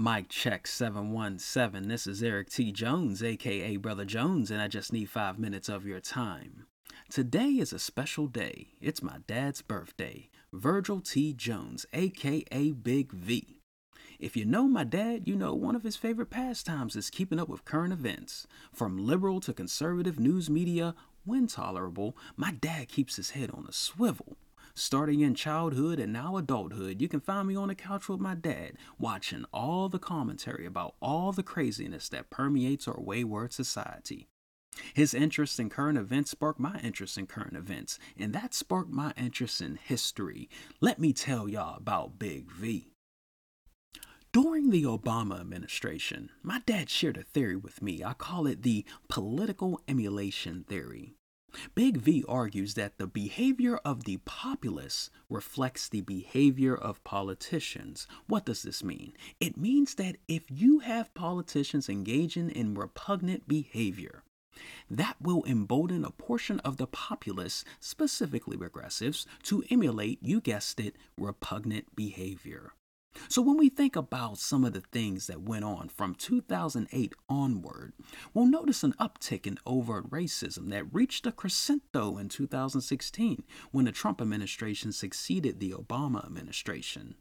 Mic check 717. This is Eric T. Jones, aka Brother Jones, and I just need five minutes of your time. Today is a special day. It's my dad's birthday, Virgil T. Jones, aka Big V. If you know my dad, you know one of his favorite pastimes is keeping up with current events. From liberal to conservative news media, when tolerable, my dad keeps his head on a swivel. Starting in childhood and now adulthood, you can find me on the couch with my dad, watching all the commentary about all the craziness that permeates our wayward society. His interest in current events sparked my interest in current events, and that sparked my interest in history. Let me tell y'all about Big V. During the Obama administration, my dad shared a theory with me. I call it the political emulation theory. Big V argues that the behavior of the populace reflects the behavior of politicians. What does this mean? It means that if you have politicians engaging in repugnant behavior, that will embolden a portion of the populace, specifically regressives, to emulate, you guessed it, repugnant behavior. So, when we think about some of the things that went on from 2008 onward, we'll notice an uptick in overt racism that reached a crescendo in 2016 when the Trump administration succeeded the Obama administration.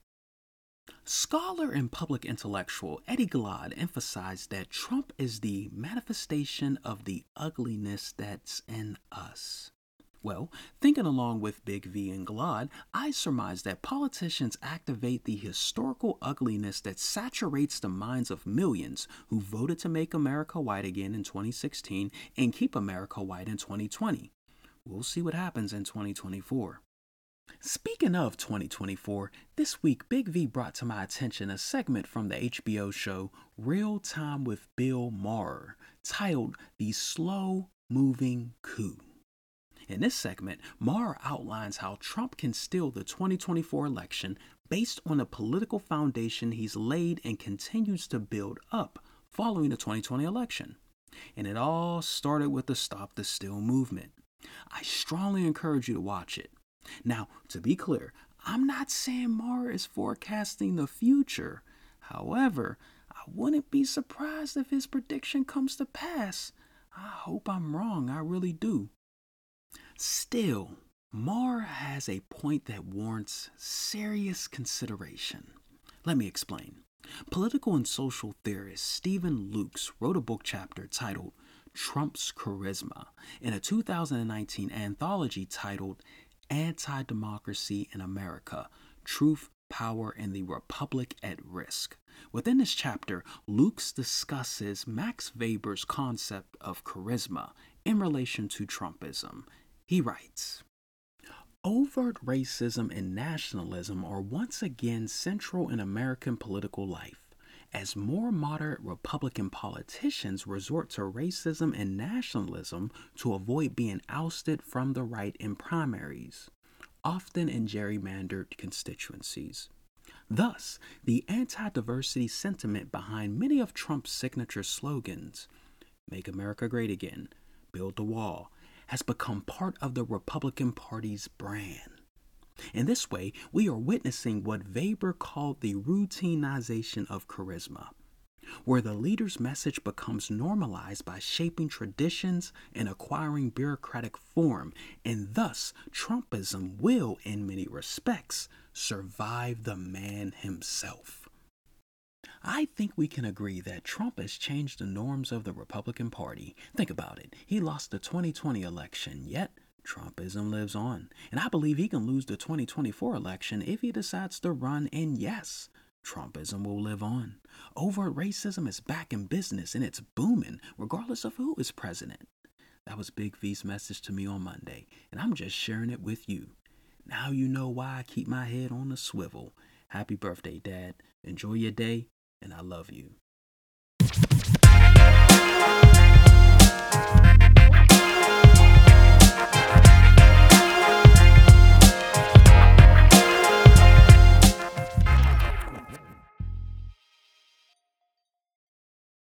Scholar and public intellectual Eddie Glaude emphasized that Trump is the manifestation of the ugliness that's in us. Well, thinking along with Big V and Glaude, I surmise that politicians activate the historical ugliness that saturates the minds of millions who voted to make America white again in 2016 and keep America white in 2020. We'll see what happens in 2024. Speaking of 2024, this week Big V brought to my attention a segment from the HBO show Real Time with Bill Maher titled The Slow Moving Coup. In this segment, Maher outlines how Trump can steal the 2024 election based on the political foundation he's laid and continues to build up following the 2020 election. And it all started with the Stop the Steal movement. I strongly encourage you to watch it. Now, to be clear, I'm not saying Maher is forecasting the future. However, I wouldn't be surprised if his prediction comes to pass. I hope I'm wrong, I really do. Still, Maher has a point that warrants serious consideration. Let me explain. Political and social theorist Stephen Lukes wrote a book chapter titled Trump's Charisma in a 2019 anthology titled Anti Democracy in America Truth, Power, and the Republic at Risk. Within this chapter, Lukes discusses Max Weber's concept of charisma in relation to Trumpism he writes Overt racism and nationalism are once again central in American political life. As more moderate Republican politicians resort to racism and nationalism to avoid being ousted from the right in primaries, often in gerrymandered constituencies. Thus, the anti diversity sentiment behind many of Trump's signature slogans Make America Great Again, Build the Wall, has become part of the Republican Party's brand. In this way, we are witnessing what Weber called the routinization of charisma, where the leader's message becomes normalized by shaping traditions and acquiring bureaucratic form, and thus Trumpism will, in many respects, survive the man himself. I think we can agree that Trump has changed the norms of the Republican Party. Think about it. He lost the 2020 election, yet Trumpism lives on. And I believe he can lose the 2024 election if he decides to run, and yes, Trumpism will live on. Overt racism is back in business and it's booming, regardless of who is president. That was Big V's message to me on Monday, and I'm just sharing it with you. Now you know why I keep my head on a swivel. Happy birthday, Dad. Enjoy your day and I love you.